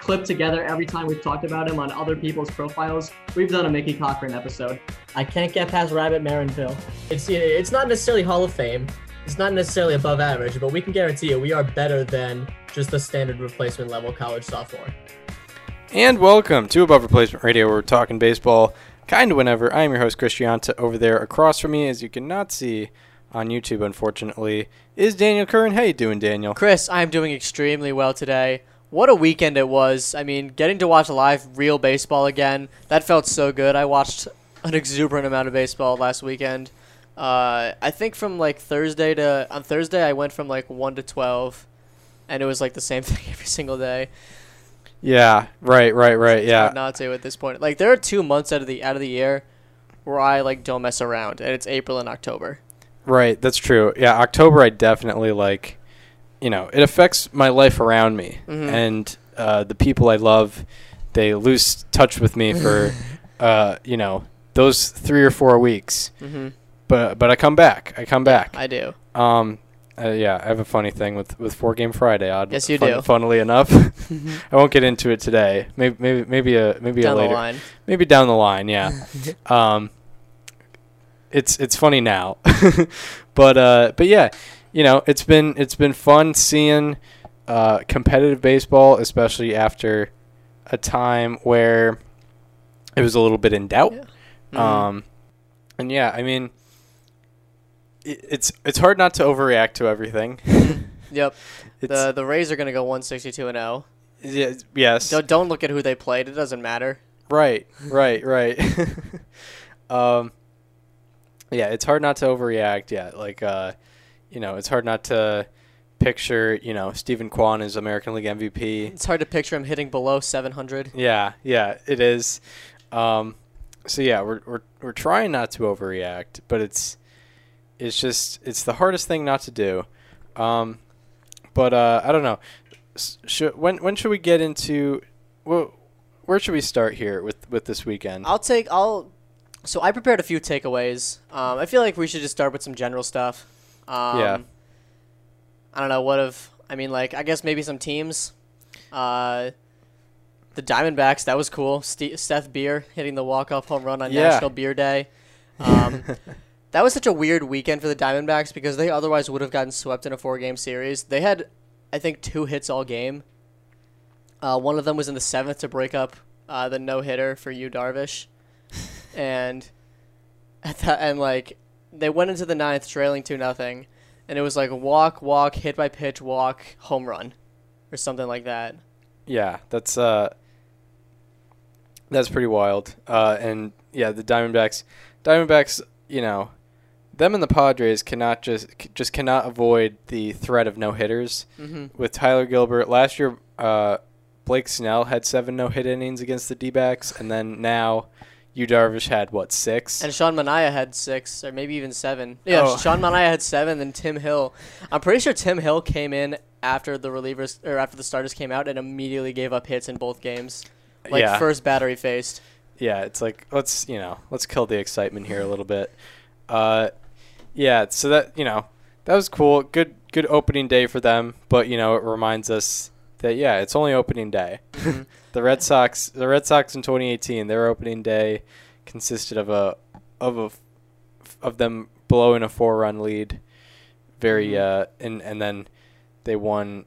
clip together every time we've talked about him on other people's profiles, we've done a Mickey Cochrane episode. I can't get past Rabbit Maranville. It's it's not necessarily Hall of Fame. It's not necessarily above average, but we can guarantee you we are better than just the standard replacement level college sophomore. And welcome to Above Replacement Radio, where we're talking baseball kind of whenever. I am your host, Chris Gianta. Over there across from me, as you cannot see on YouTube, unfortunately, is Daniel Curran. How you doing, Daniel? Chris, I'm doing extremely well today. What a weekend it was. I mean, getting to watch live real baseball again, that felt so good. I watched an exuberant amount of baseball last weekend. Uh, I think from like Thursday to on Thursday I went from like 1 to 12 and it was like the same thing every single day. Yeah, right, right, right. Yeah. Not to at this point. Like there are 2 months out of the out of the year where I like don't mess around and it's April and October. Right, that's true. Yeah, October I definitely like you know, it affects my life around me Mhm. and uh, the people I love, they lose touch with me for uh, you know, those 3 or 4 weeks. Mhm. But but I come back. I come back. I do. Um, uh, yeah, I have a funny thing with with Four Game Friday. Odd, Yes, you fun- do. Funnily enough, I won't get into it today. Maybe maybe maybe a maybe Down a the line. Maybe down the line. Yeah. um, it's it's funny now, but uh, but yeah, you know, it's been it's been fun seeing uh, competitive baseball, especially after a time where it was a little bit in doubt. Mhm. Um, and yeah, I mean, it, it's it's hard not to overreact to everything. Yep. It's The the Rays are going to go 162 and 0. yeah, yes, Don't, don't look at who they played. It doesn't matter. right, right, right. um, yeah, it's hard not to overreact. Yeah, like uh, you know, it's hard not to picture you know Steven Kwan as American League MVP. It's hard to picture him hitting below 700. Yeah, yeah, it is. Um, so yeah, we're we're we're trying not to overreact, but it's it's just it's the hardest thing not to do. Um, but uh, I don't know. Should when when should we get into? Well, where should we start here with with this weekend? I'll take I'll so I prepared a few takeaways. Um, I feel like we should just start with some general stuff. Um, Yeah. I don't know what if I mean like I guess maybe some teams. Uh, the Diamondbacks that was cool. Seth Beer hitting the walk off home run on Yeah. National Beer Day. Um, that was such a weird weekend for the Diamondbacks because they otherwise would have gotten swept in a four game series. They had I think two hits all game. Uh, one of them was in the seventh to break up uh, the no hitter for Yu Darvish, and at that and like they went into the ninth trailing two nothing, and it was like walk walk hit by pitch walk home run, or something like that. yeah, that's uh, that's pretty wild. Uh, and yeah, the Diamondbacks, Diamondbacks, you know, them and the Padres cannot just c- just cannot avoid the threat of no hitters. Mm-hmm. with Tyler Gilbert. Last year, uh, Blake Snell had seven no hit innings against the D backs, and then now Yu Darvish had what six? And Sean Manaea had six or maybe even seven. Yeah, Oh. Sean Manaea had seven. And Tim Hill, I'm pretty sure Tim Hill came in after the relievers or after the starters came out and immediately gave up hits in both games. Like yeah, first battery faced. yeah. It's like let's you know let's kill the excitement here a little bit. Uh, yeah. So that you know that was cool. Good good opening day for them, but you know it reminds us that yeah, it's only opening day. The Red Sox, the Red Sox in 2018, their opening day consisted of a of a of them blowing a four run lead, very Mhm. uh, and and then they won,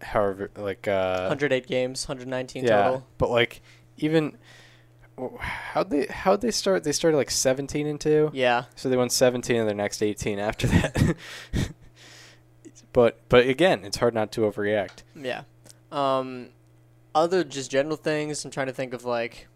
however like uh 108 games, 119 yeah, total. but like even how they how they start they started like 17 and two, Yeah. so they won 17 of their next 18 after that. but but again, it's hard not to overreact. Yeah. Um, other just general things. I'm trying to think of like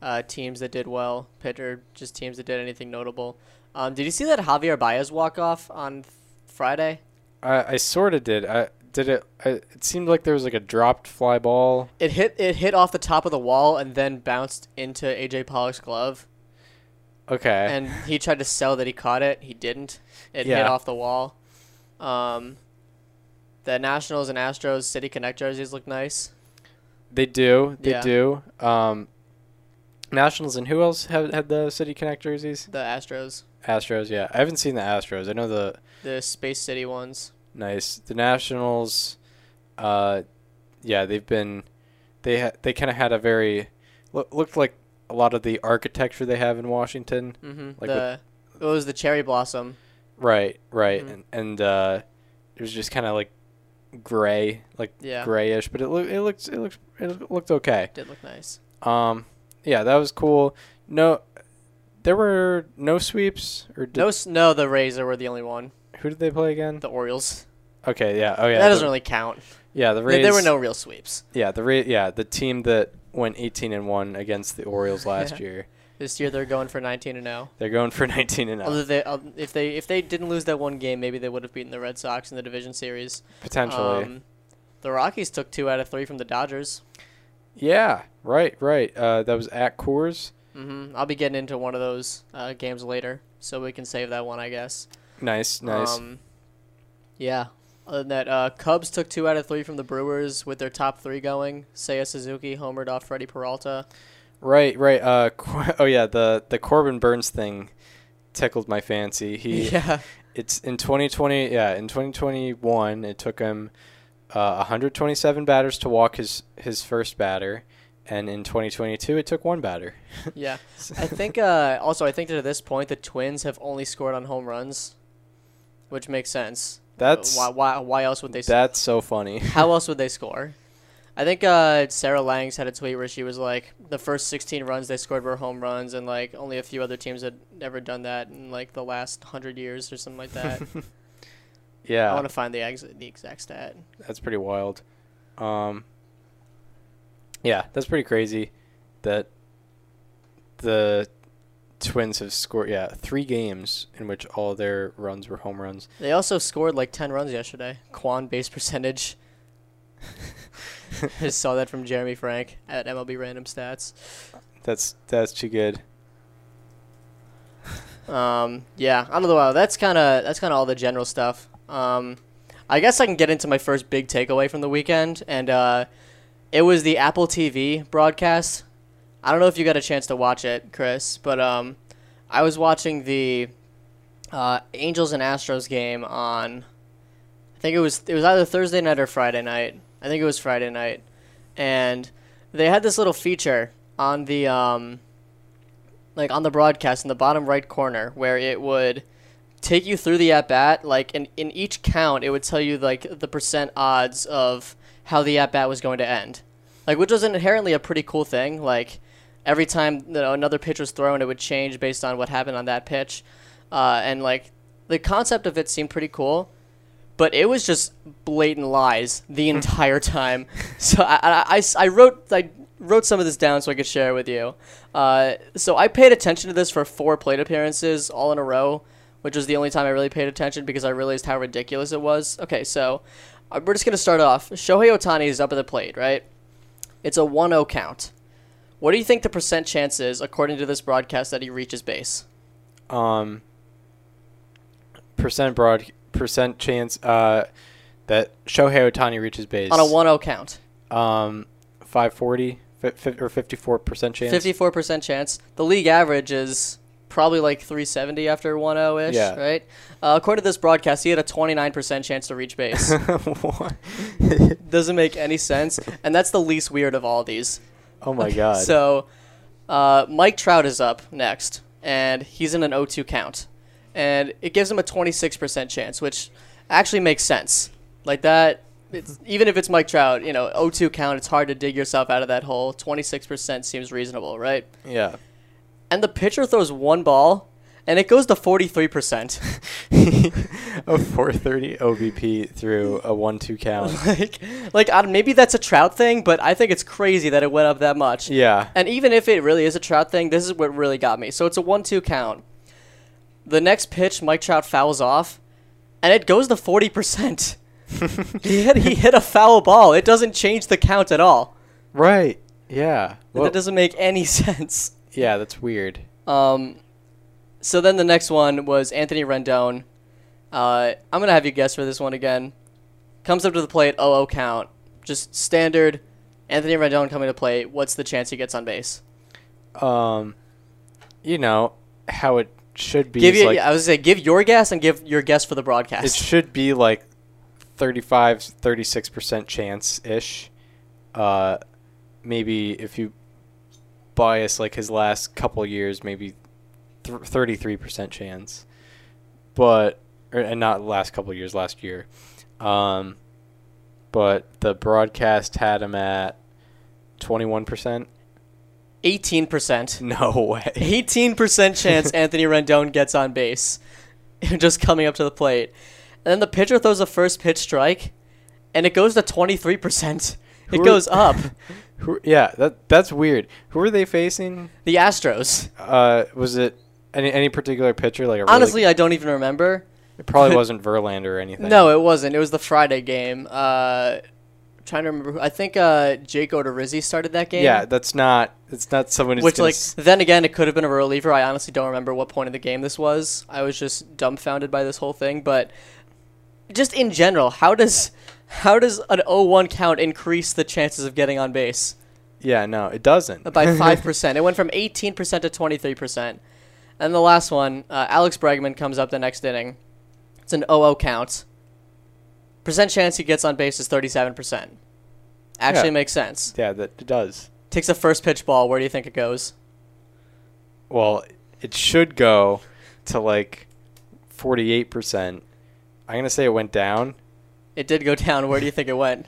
uh, teams that did well, pitcher, just teams that did anything notable. Um, did you see that Javier Baez walk off on Friday? I, I sort of did. I did it. I, it seemed like there was like a dropped fly ball. It hit it hit off the top of the wall and then bounced into AJ Pollock's glove. Okay. and he tried to sell that he caught it. He didn't. It hit off the wall. Um, the Nationals and Astros City Connect jerseys look nice. They do. They Yeah. do. Um, Nationals and who else had had the City Connect jerseys? The Astros, Astros. Yeah, I haven't seen the Astros. I know the the Space City ones. nice. The Nationals. Uh, yeah, they've been. They ha- they kind of had a very loo- looked like a lot of the architecture they have in Washington. Mm-hmm. Like the it was the cherry blossom. Right, right, Mhm. and and uh, it was just kind of like gray, like Yeah, grayish, but it looked it looked it looked it looked okay. did look nice. Um, yeah, that was cool. No, there were no sweeps or No, no, the Rays were the only one. who did they play again? The Orioles. Okay, yeah, oh yeah, that doesn't really count. yeah the There- Rays. There were no real sweeps yeah the Ra- yeah the team that went 18 and one against the Orioles last Yeah. year. This year. They're going for 19 and 0. They're going for 19 and Although 0 they, uh, if they if they didn't lose that one game, maybe they would have beaten the Red Sox in the division series. potentially. Um, the Rockies took two out of three from the Dodgers. yeah, right, right. Uh, that was at Coors. hmm I'll be getting into one of those uh, games later, so we can save that one, I guess. Nice, nice. Um, yeah. Other than that, uh, Cubs took two out of three from the Brewers with their top three going. Seiya Suzuki homered off Freddie Peralta. Right, right. Uh, oh yeah, the the Corbin Burnes thing tickled my fancy. He yeah. it's in 2020. Yeah, in 2021, it took him uh, 127 batters to walk his his first batter, and in 2022, it took one batter. Yeah. I think uh, also I think that at this point the Twins have only scored on home runs, which makes sense. That's why why why else would they? that's so funny. how else would they score? I think uh, Sarah Langs had a tweet where she was like, the first 16 runs they scored were home runs, and like only a few other teams had ever done that in like the last hundred years or something like that. Yeah, I want to find the ex- the exact stat. that's pretty wild. Um, yeah, that's pretty crazy that the Twins have scored. Yeah, three games in which all their runs were home runs. They also scored like 10 runs yesterday. Kwan base percentage. I just saw that from Jeremy Frank at MLB Random Stats. That's that's too good. Um, yeah, I don't know. Wow, that's kind of that's kind of all the general stuff. Um, I guess I can get into my first big takeaway from the weekend, and uh, it was the Apple TV broadcast. I don't know if you got a chance to watch it, Chris, but um, I was watching the uh, Angels and Astros game on. I think it was it was either Thursday night or Friday night. I think it was Friday night, and they had this little feature on the um, like on the broadcast in the bottom right corner where it would take you through the at bat like in, in each count it would tell you like the percent odds of how the at bat was going to end. Like which was inherently a pretty cool thing. Like every time you know, another pitch was thrown it would change based on what happened on that pitch. Uh, and like the concept of it seemed pretty cool but it was just blatant lies the entire time so I, I, I, I wrote I wrote some of this down so I could share it with you. Uh, so I paid attention to this for four plate appearances all in a row, which was the only time I really paid attention because I realized how ridiculous it was. Okay, so uh, we're just gonna start off. Shohei Ohtani is up at the plate, right? It's a 1-0 count. What do you think the percent chance is, according to this broadcast, that he reaches base? Um, percent broad percent chance uh that Shohei Ohtani reaches base On a 1-0 count. Um, 540 fi- fi- or 54 percent chance. 54% chance. The league average is probably like 370 after 1-0 ish, Yeah. right? Uh, according to this broadcast, he had a 29% chance to reach base. Doesn't make any sense, and that's the least weird of all these. oh my god. So, uh, Mike Trout is up next, and he's in an 0-2 count, and it gives him a 26% chance, which actually makes sense. Like that, it's, even if it's Mike Trout, you know, 0-2 count, it's hard to dig yourself out of that hole. 26% seems reasonable, right? yeah. And the pitcher throws one ball, and it goes to 43%. a 430 OBP through a 1-2 count. like, like I maybe that's a Trout thing, but I think it's crazy that it went up that much. Yeah. And even if it really is a Trout thing, this is what really got me. So it's a one-two count. The next pitch, Mike Trout fouls off, and it goes to forty percent. he hit he hit a foul ball. It doesn't change the count at all. Right. Yeah. Well, that doesn't make any sense. yeah, that's weird. Um, so then the next one was Anthony Rendon. Uh, I'm gonna have you guess for this one again. Comes up to the plate, 0 count, just standard. Anthony Rendon coming to plate. What's the chance he gets on base? Um, you know how it should be. Give you, like, I was gonna say, give your guess and give your guess for the broadcast. It should be like 35, 36% chance ish. Uh, maybe if you bias like his last couple years, maybe th- 33% chance. But, or, and not last couple years, last year. Um, but the broadcast had him at 21%. 18%. No way. 18% chance Anthony Rendon gets on base, just coming up to the plate. And then the pitcher throws a first pitch strike, and it goes to 23%. It goes up. Who, yeah, that that's weird. Who are they facing? The Astros. Uh, was it any any particular pitcher? Like a really- Honestly, I don't even remember. it probably wasn't Verlander or anything. No, it wasn't. It was the Friday game. Uh, trying to remember. Who, I think uh, Jake Odorizzi started that game. Yeah, that's not. It's not someone who's Which, like, s- then again, it could have been a reliever. I honestly don't remember what point of the game this was. I was just dumbfounded by this whole thing. But just in general, how does how does an 0-1 count increase the chances of getting on base yeah, no, it doesn't. by five percent? It went from 18% to 23%. And the last one, uh, Alex Bregman comes up the next inning. It's an 0-0 count. Percent chance he gets on base is 37%. Actually Yeah. makes sense. yeah, that it does. Takes a first pitch ball. Where do you think it goes? Well, it should go to like forty-eight percent. I'm gonna say it went down. It did go down. Where do you think it went?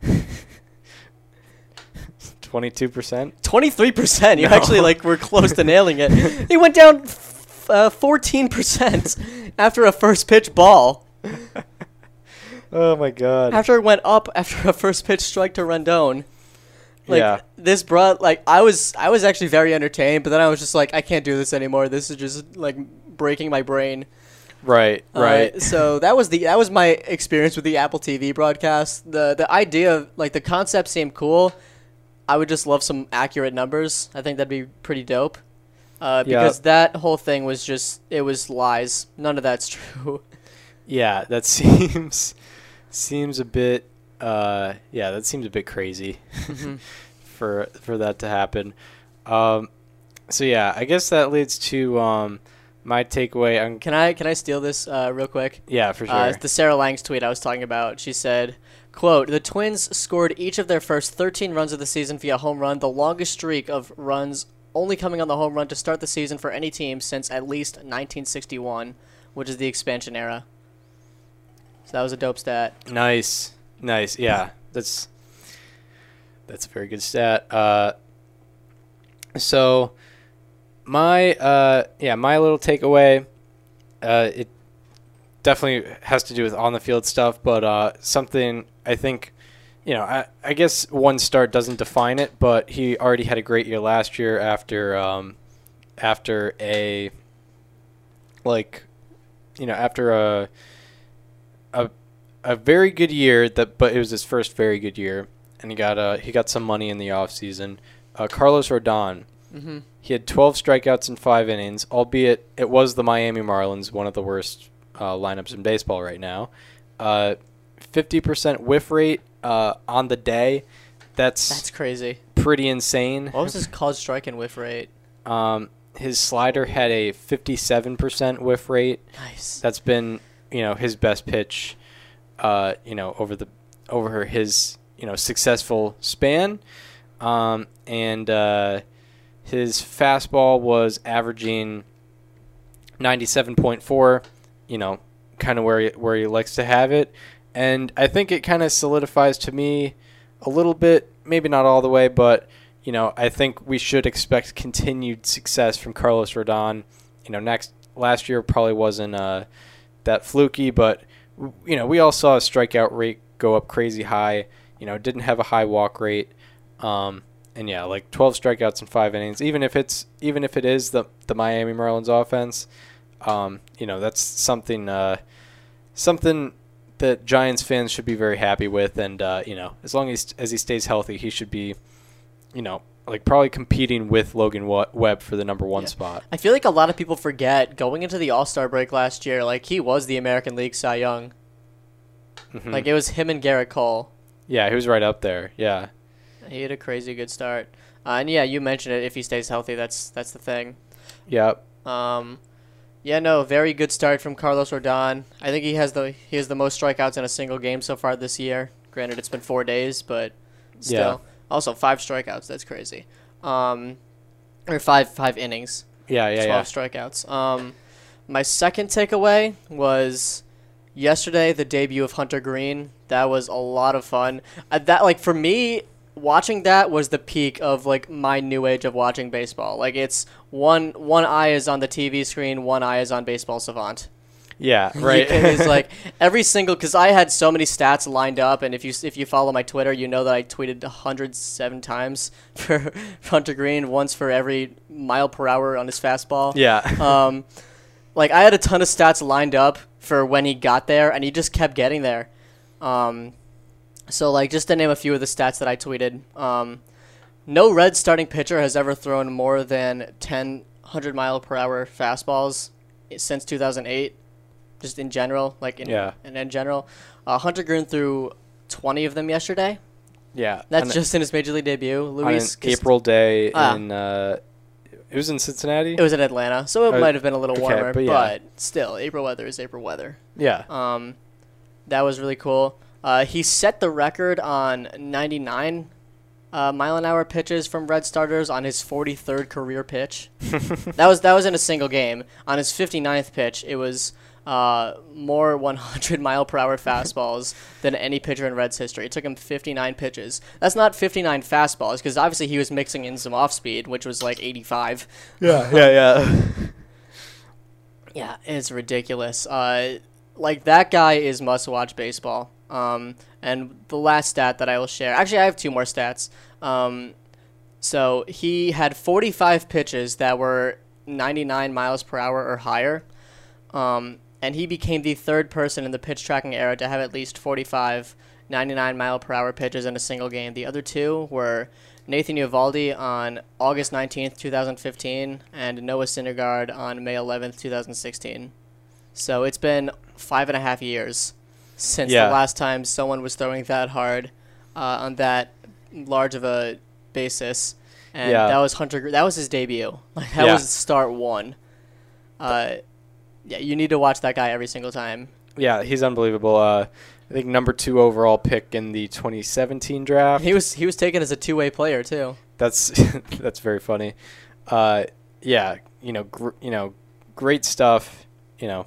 Twenty-two percent. Twenty-three percent. You No. actually like were close to nailing it. He went down uh, fourteen percent after a first pitch ball. Oh my god. After it went up after a first pitch strike to Rendon. Like Yeah. this brought like I was I was actually very entertained, but then I was just like I can't do this anymore. This is just like breaking my brain. right, Uh, right. so that was the that was my experience with the Apple TV broadcast. The the idea of like the concept seemed cool. I would just love some accurate numbers. I think that'd be pretty dope. Uh, Yeah. because that whole thing was just it was lies. None of that's true. Yeah, that seems seems a bit. Uh, yeah, that seems a bit crazy Mm-hmm. for for that to happen. Um, so yeah, I guess that leads to um, my takeaway. I'm, Can I can I steal this uh, real quick? yeah, for sure. Uh, the Sarah Lang's tweet I was talking about. She said, "quote The Twins scored each of their first 13 runs of the season via home run, the longest streak of runs only coming on the home run to start the season for any team since at least 1961, which is the expansion era." So that was a dope stat. Nice, nice. Yeah, that's that's a very good stat. Uh, so my uh, yeah, my little takeaway, uh, it definitely has to do with on the field stuff, but uh, something I think, you know, I I guess one start doesn't define it, but he already had a great year last year after um, after a like, you know, after a a a very good year that but it was his first very good year and he got uh he got some money in the offseason. Uh Carlos Rodon Mm-hmm. he had 12 strikeouts in 5 innings, albeit it was the Miami Marlins, one of the worst uh, lineups in baseball right now. Uh 50% whiff rate uh, on the day. That's, That's crazy. pretty insane. What was his called strike and whiff rate? Um his slider had a 57% whiff rate. Nice. that's been you know his best pitch uh you know over the over his you know successful span. Um and uh his fastball was averaging 97.4 you know kind of where he, where he likes to have it. And i think it kind of solidifies to me a little bit maybe not all the way but you know i think we should expect continued success from carlos rodon. You know next last year probably wasn't uh that fluky, but you know we all saw a strikeout rate go up crazy high. You know, didn't have a high walk rate, um, and yeah, like 12 strikeouts in five innings. Even if it's even if it is the the Miami Marlins offense, um, you know that's something uh, something that Giants fans should be very happy with. And uh, you know, as long as as he stays healthy, he should be, you know, like probably competing with Logan Webb for the number one Yeah. spot. I feel like a lot of people forget going into the All Star break last year, like he was the American League Cy Young. Mhm. Like it was him and Gerrit Cole. yeah, he was right up there. Yeah, He had a crazy good start. Uh, and yeah, you mentioned it. If he stays healthy, that's that's the thing. yep, Um, yeah, no, very good start from Carlos Rodon. I think he has the he has the most strikeouts in a single game so far this year. Granted, it's been four days, but still. Yeah. Also, five strikeouts. That's crazy. Um, or five five innings. yeah, yeah, yeah. 12 strikeouts. Um, my second takeaway was yesterday the debut of Hunter Greene. That was a lot of fun. Uh, that like for me, watching that was the peak of like my new age of watching baseball. Like it's one one eye is on the TV screen, one eye is on Baseball Savant. Yeah, right. it's like every single because I had so many stats lined up, and if you if you follow my Twitter, you know that I tweeted 107 times for Hunter Greene, once for every mile per hour on his fastball. yeah, Um, like I had a ton of stats lined up for when he got there, and he just kept getting there. Um, so like just to name a few of the stats that I tweeted, um, no Red starting pitcher has ever thrown more than 10 100 mile per hour fastballs since 2008. Just in general, like in Yeah. and in general, uh, Hunter Greene threw 20 of them yesterday. yeah. That's just in his major league debut. on an April day Ah. in. Uh, it was in Cincinnati. it was in Atlanta, so it Uh, might have been a little okay, warmer, but but, still, April weather is April weather. yeah, Um, that was really cool. Uh, he set the record on 99 uh, mile an hour pitches from red starters on his 43rd career pitch. that was that was in a single game. On his 59th pitch, it was uh, more 100 mile per hour fastballs than any pitcher in Reds history. It took him 59 pitches. That's not 59 fastballs because obviously he was mixing in some off speed, which was like 85. yeah, yeah, yeah. Yeah, it's ridiculous. Uh, like that guy is must-watch baseball. Um, and the last stat that I will share, actually, I have two more stats. Um, so he had 45 pitches that were 99 miles per hour or higher. Um, and he became the third person in the pitch tracking era to have at least 45 99 mile per hour pitches in a single game. The other two were Nathan Eovaldi on August 19th, 2015, and Noah Syndergaard on May 11th, 2016. So it's been five and a half years since Yeah. the last time someone was throwing that hard uh, on that large of a basis. And Yeah. that was Hunter. That was his debut. Like that Yeah. was start one. Uh, yeah, you need to watch that guy every single time. Yeah, he's unbelievable. Uh, I think number two overall pick in the 2017 draft. He was he was taken as a two way player too. That's that's very funny. Uh, yeah, you know, gr- you know, great stuff. You know,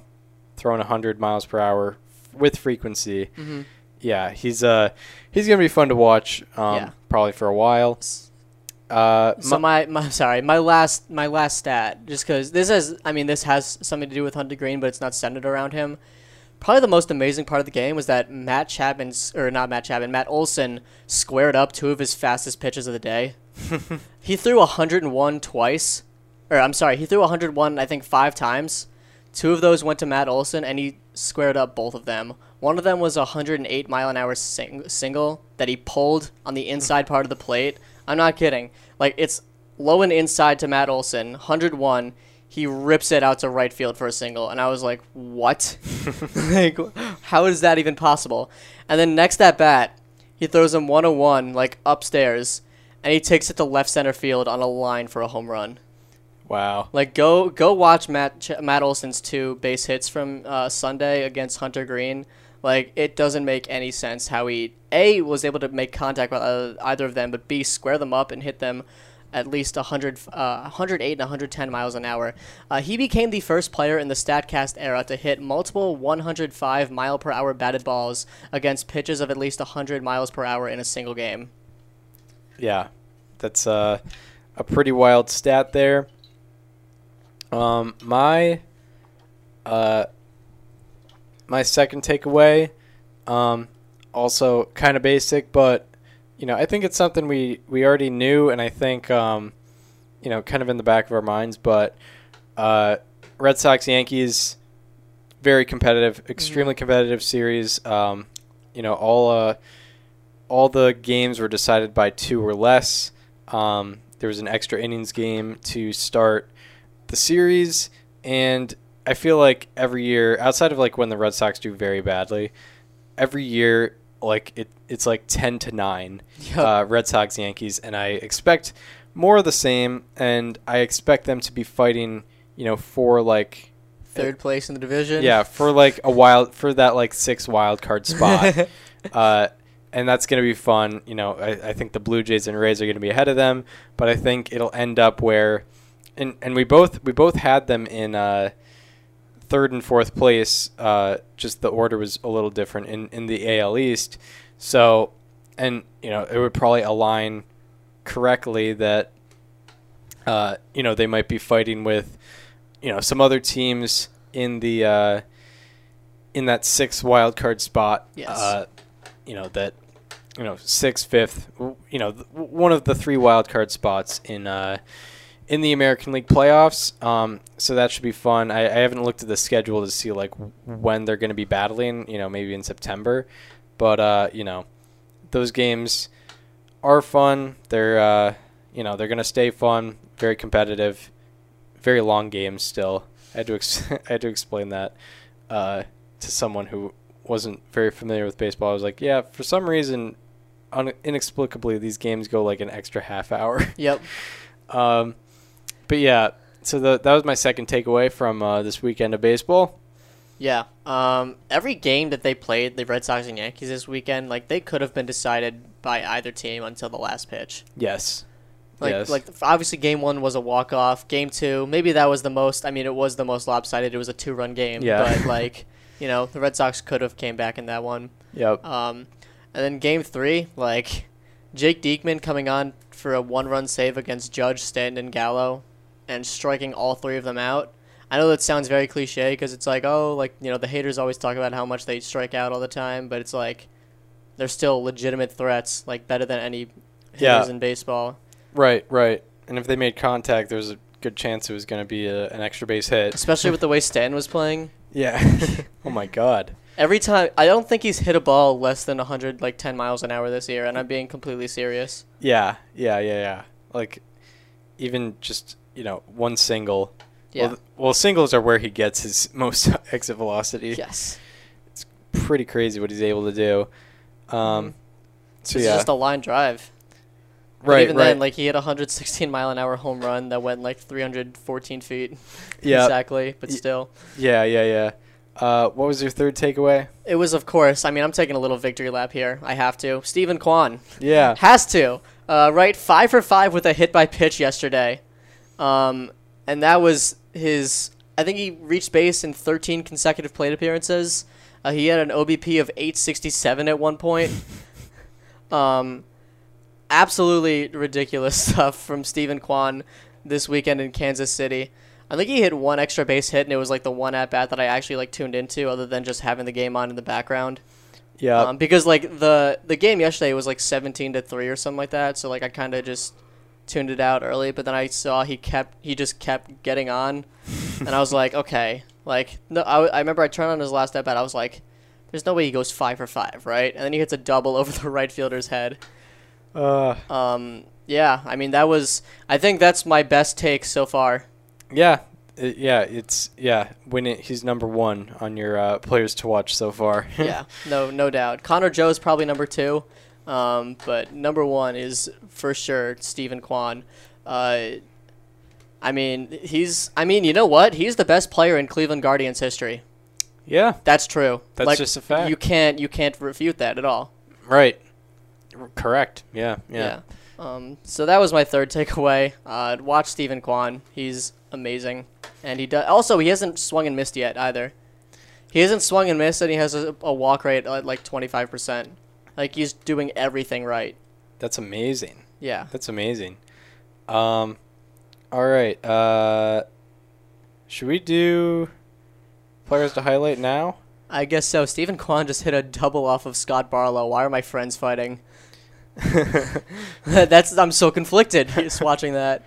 throwing 100 miles per hour with frequency. Mm-hmm. Yeah, he's uh he's gonna be fun to watch. Um, Yeah. probably for a while. Uh, So my- my, sorry my last my last stat just because this has I mean this has something to do with Hunter Greene but it's not centered around him. Probably the most amazing part of the game was that Matt Chapman's or not Matt Chapman Matt Olson squared up two of his fastest pitches of the day. he threw 101 twice, or I'm sorry he threw 101 I think five times. Two of those went to Matt Olson and he squared up both of them. One of them was a 108 mile an hour sing- single that he pulled on the inside part of the plate. I'm not kidding. Like it's low and inside to Matt Olson, 101. He rips it out to right field for a single, and I was like, "What? like, how is that even possible?" And then next at bat, he throws him 101 like upstairs, and he takes it to left center field on a line for a home run. wow. Like go go watch Matt Ch- Matt Olson's two base hits from uh, Sunday against Hunter Greene. Like it doesn't make any sense how he a was able to make contact with uh, either of them, but b square them up and hit them at least 100, uh, 108 and 110 miles an hour. Uh, he became the first player in the Statcast era to hit multiple 105 mile per hour batted balls against pitches of at least 100 miles per hour in a single game. Yeah, that's uh, a pretty wild stat there. Um, my uh, my second takeaway, um, also kind of basic, but you know, I think it's something we we already knew, and I think um, you know, kind of in the back of our minds. But uh, Red Sox Yankees, very competitive, extremely competitive series. Um, you know, all uh, all the games were decided by two or less. Um, there was an extra innings game to start the series, and I feel like every year, outside of like when the Red Sox do very badly, every year like it it's like ten to nine, Yep. uh, Red Sox Yankees, and I expect more of the same, and I expect them to be fighting, you know, for like Third place in the division. yeah, for like a wild for that like six wild card spot. uh, and that's going to be fun. You know, I, I think the Blue Jays and Rays are going to be ahead of them, but I think it'll end up where, and and we both we both had them in uh, third and fourth place. Uh, just the order was a little different in in the AL East. So, and you know, it would probably align correctly that, uh, you know, they might be fighting with, you know, some other teams in the uh, in that sixth wild card spot. Yes. Uh, you know that, you know, sixth, fifth. You know, one of the three wild card spots in uh, in the American League playoffs. Um, so that should be fun. I, I haven't looked at the schedule to see like when they're going to be battling. You know, maybe in September, but uh, you know, those games are fun. They're uh, you know they're going to stay fun, very competitive, very long games still. I had to ex- I had to explain that uh, to someone who wasn't very familiar with baseball. I was like, yeah, for some reason, un- inexplicably, these games go like an extra half hour. Yep. Um, but yeah, so the, that was my second takeaway from uh, this weekend of baseball. Yeah. Um, every game that they played, the Red Sox and Yankees this weekend, like they could have been decided by either team until the last pitch. Yes. Like, yes. like obviously, game one was a walk off. Game two, maybe that was the most. I mean, it was the most lopsided. It was a two run game. Yeah. But like, you know, the Red Sox could have came back in that one. Yep. Um, and then game three, like Jake Diekman coming on for a one run save against Judge, Stanton, and Gallo, and striking all three of them out. I know that sounds very cliche because it's like, oh, like you know, the haters always talk about how much they strike out all the time, but it's like they're still legitimate threats, like better than any hitters Yeah. in baseball. Right. Right. And if they made contact, there's a good chance it was going to be a, an extra base hit. Especially with the way Stanton was playing. Yeah. oh my God. Every time, I don't think he's hit a ball less than 100, like 10 miles an hour this year, and I'm being completely serious. Yeah. Yeah. Yeah. Yeah. Like, even just you know one single. Yeah. Well, well, singles are where he gets his most exit velocity. yes. It's pretty crazy what he's able to do. Um. Mhm. So It's yeah. just a line drive. But right. even right. then, like he had a 116 mile an hour home run that went like 314 feet. yeah. Exactly, but still. Yeah. Yeah. Yeah. Uh, what was your third takeaway? It was, of course. I mean, I'm taking a little victory lap here. I have to. Steven Kwan Yeah. has to. Uh, right, five for five with a hit by pitch yesterday, um, and that was his. I think he reached base in 13 consecutive plate appearances. Uh, he had an OBP of 867 at one point. um, absolutely ridiculous stuff from Steven Kwan this weekend in Kansas City. I think he hit one extra base hit, and it was like the one at bat that I actually like tuned into, other than just having the game on in the background. Yeah. Um, because like the the game yesterday was like 17 to 3 or something like that so like i kind of just tuned it out early but then i saw he kept he just kept getting on and i was like okay like no I, I remember i turned on his last at bat i was like there's no way he goes 5 for 5 right and then he hits a double over the right fielder's head uh. um yeah i mean that was i think that's my best take so far Yeah. It- yeah. It's yeah. When it, he's number one on your uh, players to watch so far. yeah no no doubt connor joe is probably number two um, but number one is for sure Steven Kwan. Uh, I mean, he's. I mean, you know what? He's the best player in Cleveland Guardians history. yeah. That's true. That's Like, just a fact. You can't. You can't refute that at all. Right. Correct. Yeah. Yeah. Um, so that was my third takeaway. Uh, watch Steven Kwan. He's amazing, and he does. Also, he hasn't swung and missed yet either. He hasn't swung and missed, and he has a, a walk rate at like twenty five percent. Like he's doing everything right. That's amazing. Yeah. That's amazing. Um. All right. Uh. Should we do players to highlight now? I guess so. Steven Kwan just hit a double off of Scott Barlow. Why are my friends fighting? That's I'm so conflicted just watching that.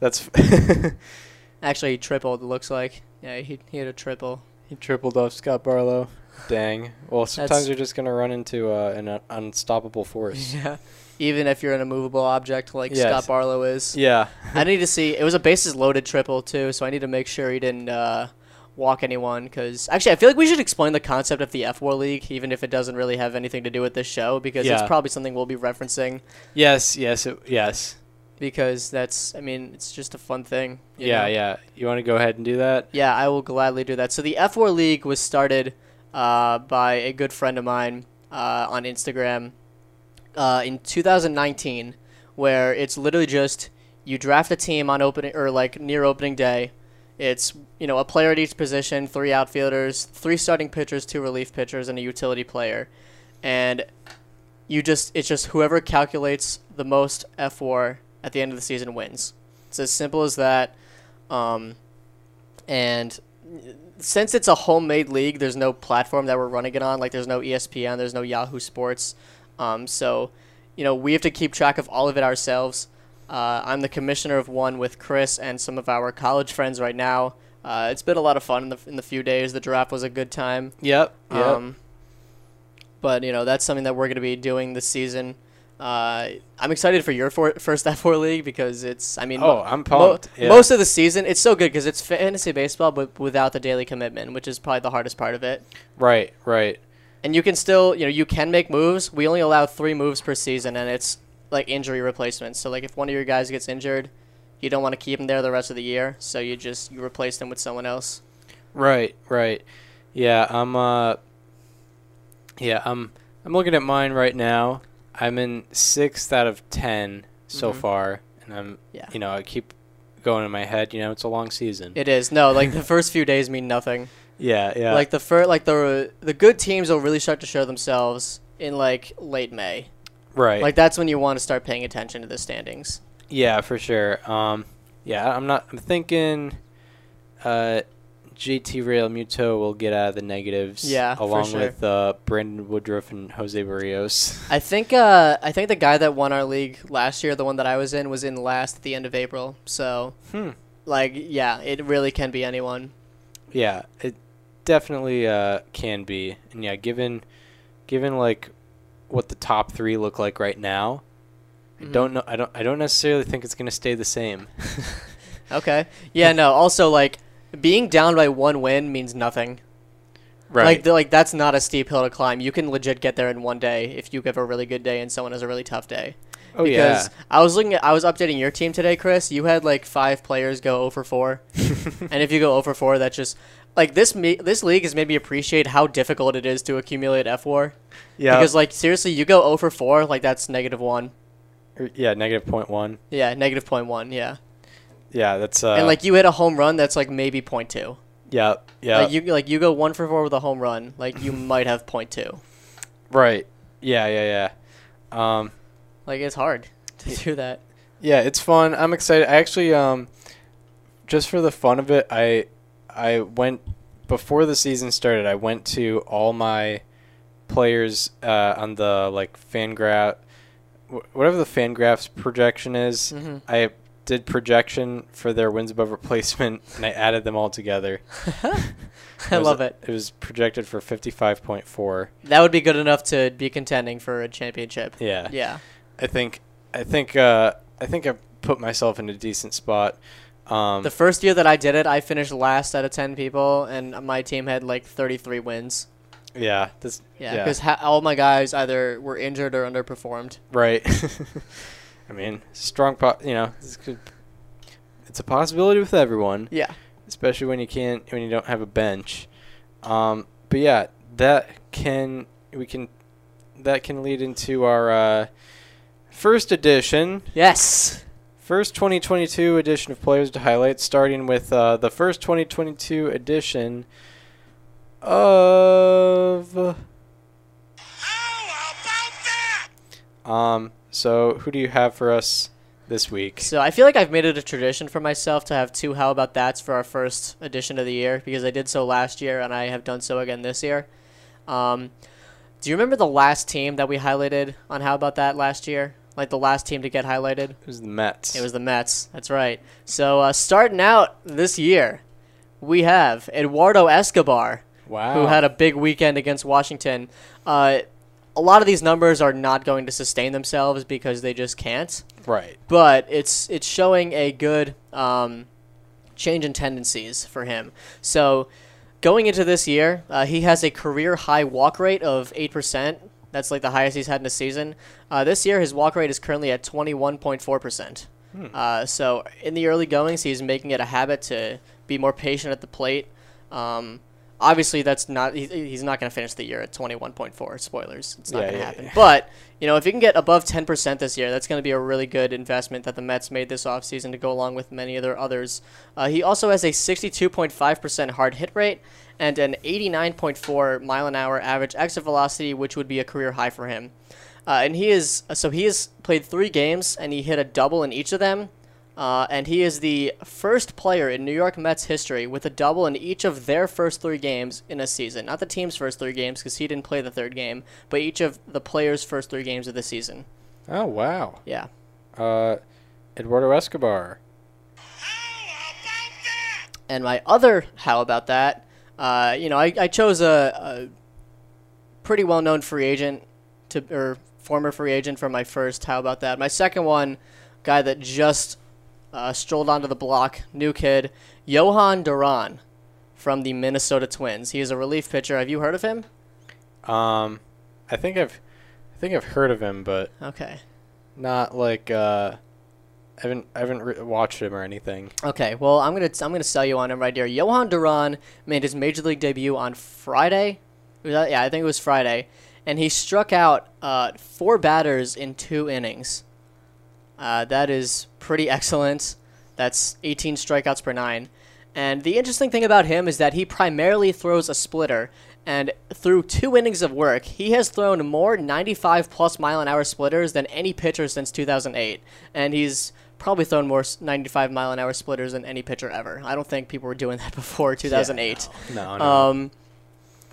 That's Actually, he tripled. It looks like. Yeah, he he hit a triple. He tripled off Scott Barlow. Dang. Well, sometimes That's- you're just gonna run into uh, an unstoppable force. Yeah. Even if you're an immovable object like Yes. Scott Barlow is. Yeah. I need to see. It was a bases loaded triple too, so I need to make sure he didn't uh, walk anyone. Because actually, I feel like we should explain the concept of the F War League, even if it doesn't really have anything to do with this show, because it's probably something we'll be referencing. Yes. Yes. It, yes. Because that's, I mean, it's just a fun thing. Yeah. know? Yeah. You want to go ahead and do that? Yeah, I will gladly do that. So the F War League was started uh, by a good friend of mine uh, on Instagram uh, in 2019, where it's literally just you draft a team on opening or like near opening day. It's you know a player at each position, three outfielders, three starting pitchers, two relief pitchers, and a utility player, and you just it's just whoever calculates the most F War at the end of the season wins. It's as simple as that. Um, and since it's a homemade league, there's no platform that we're running it on. Like there's no ESPN, there's no Yahoo Sports. Um, so, you know, we have to keep track of all of it ourselves. Uh, I'm the commissioner of one with Chris and some of our college friends right now. Uh, it's been a lot of fun in the in the few days. The draft was a good time. Yep. Yep. Um, but you know that's something that we're going to be doing this season. Uh, I'm excited for your for- first F War league because it's. I mean, oh, mo- I'm mo- pumped. yeah. most of the season it's so good because it's fantasy baseball, but without the daily commitment, which is probably the hardest part of it. Right. Right. And you can still, you know, you can make moves. We only allow three moves per season, and it's like injury replacements. So like if one of your guys gets injured, you don't want to keep him there the rest of the year, so you just you replace them with someone else. Right, right. Yeah, I'm uh Yeah, I'm I'm looking at mine right now. I'm in 6th out of 10 so Mhm. far and I'm Yeah. you know, I keep going in my head, you know, it's a long season. It is no like the first few days mean nothing. yeah, yeah. Like the first, like the the good teams will really start to show themselves in like late May. right. Like that's when you want to start paying attention to the standings. yeah, for sure. Um yeah, I'm not I'm thinking uh JT Realmuto will get out of the negatives Yeah, for along sure. with uh Brandon Woodruff and Jose Berrios. I think uh I think the guy that won our league last year, the one that I was in, was in last at the end of April. So Hmm. like yeah, it really can be anyone. Yeah, it definitely uh, can be, and yeah, given given like what the top three look like right now, I Mhm. don't know. I don't. I don't necessarily think it's gonna stay the same. Okay. Yeah, no. Also, like being down by one win means nothing. Right. Like, the, like that's not a steep hill to climb. You can legit get there in one day if you have a really good day and someone has a really tough day. oh because yeah. I was looking at, I was updating your team today, Chris. You had like five players go over 4. and if you go over 4, that's just like this me, this league has made me appreciate how difficult it is to accumulate F war. yeah. Because like seriously, you go over 4, like that's negative 1. Er, yeah. Negative point one. Yeah, negative point 1, yeah. Yeah. That's. Uh, and like you hit a home run that's like maybe point 2. Yeah. Yeah. Like you like you go 1 for 4 with a home run, like you might have point 2. right. Yeah. Yeah. Yeah. Um. Like it's hard to do that. Yeah, it's fun. I'm excited. I actually um just for the fun of it, I I went before the season started, I went to all my players uh on the like Fangraph wh- whatever the Fangraphs projection is. Mhm. I did projection for their wins above replacement and I added them all together. I love it. It was projected for 55.4. That would be good enough to be contending for a championship. Yeah. Yeah. I think I think uh I think I put myself in a decent spot. Um The first year that I did it, I finished last out of 10 people, and my team had like 33 wins. yeah, this Yeah, Yeah. because ha- all my guys either were injured or underperformed. Right. I mean, strong po- you know, this could it's a possibility with everyone, Yeah. especially when you can't when you don't have a bench. Um but yeah, that can we can that can lead into our uh first edition, Yes. first 2022 edition of Players to Highlight starting with uh the first 2022 edition of Um so who do you have for us this week? So I feel like I've made it a tradition for myself to have two How About That's for our first edition of the year because I did so last year and I have done so again this year. Um, do you remember the last team that we highlighted on How About That last year? Like the last team to get highlighted? It was the Mets. It was the Mets. That's right. So uh, starting out this year, we have Eduardo Escobar, Wow. who had a big weekend against Washington. Uh, a lot of these numbers are not going to sustain themselves because they just can't. right. But it's it's showing a good um, change in tendencies for him. So going into this year, uh, he has a career high walk rate of eight percent. That's like the highest he's had in a season. Uh, this year, his walk rate is currently at twenty one point four percent. Uh, so in the early goings, he's making it a habit to be more patient at the plate. Um, obviously, that's not he, he's not going to finish the year at twenty one point four. Spoilers, it's not Yeah, going to yeah, happen. yeah. But you know, if you can get above ten percent this year, that's going to be a really good investment that the Mets made this offseason to go along with many of their others. Uh, he also has a sixty two point five percent hard hit rate and an eighty nine point four mile an hour average exit velocity, which would be a career high for him. Uh, and he is so he has played three games and he hit a double in each of them. Uh, and he is the first player in New York Mets history with a double in each of their first three games in a season. Not the team's first three games because he didn't play the third game, but each of the players' first three games of the season. Oh wow. Yeah. Uh, Eduardo Escobar. And my other how about that, uh, you know, I, I chose a, a pretty well known free agent to or former free agent for my first how about that. My second one, guy that just uh, strolled onto the block, new kid, Jhoan Duran from the Minnesota Twins. He is a relief pitcher. Have you heard of him? Um, I think I've, I think I've heard of him, but Okay. not like uh, I haven't I haven't re- watched him or anything. Okay, well, I'm gonna I'm gonna sell you on him right here. Jhoan Duran made his major league debut on Friday. Yeah, I think it was Friday, and he struck out uh, four batters in two innings. Uh, that is pretty excellent. That's 18 strikeouts per nine. And the interesting thing about him is that he primarily throws a splitter. And through two innings of work, he has thrown more 95 plus mile an hour splitters than any pitcher since 2008. And he's probably thrown more 95 mile an hour splitters than any pitcher ever. I don't think people were doing that before 2008. Yeah. No, no. Um,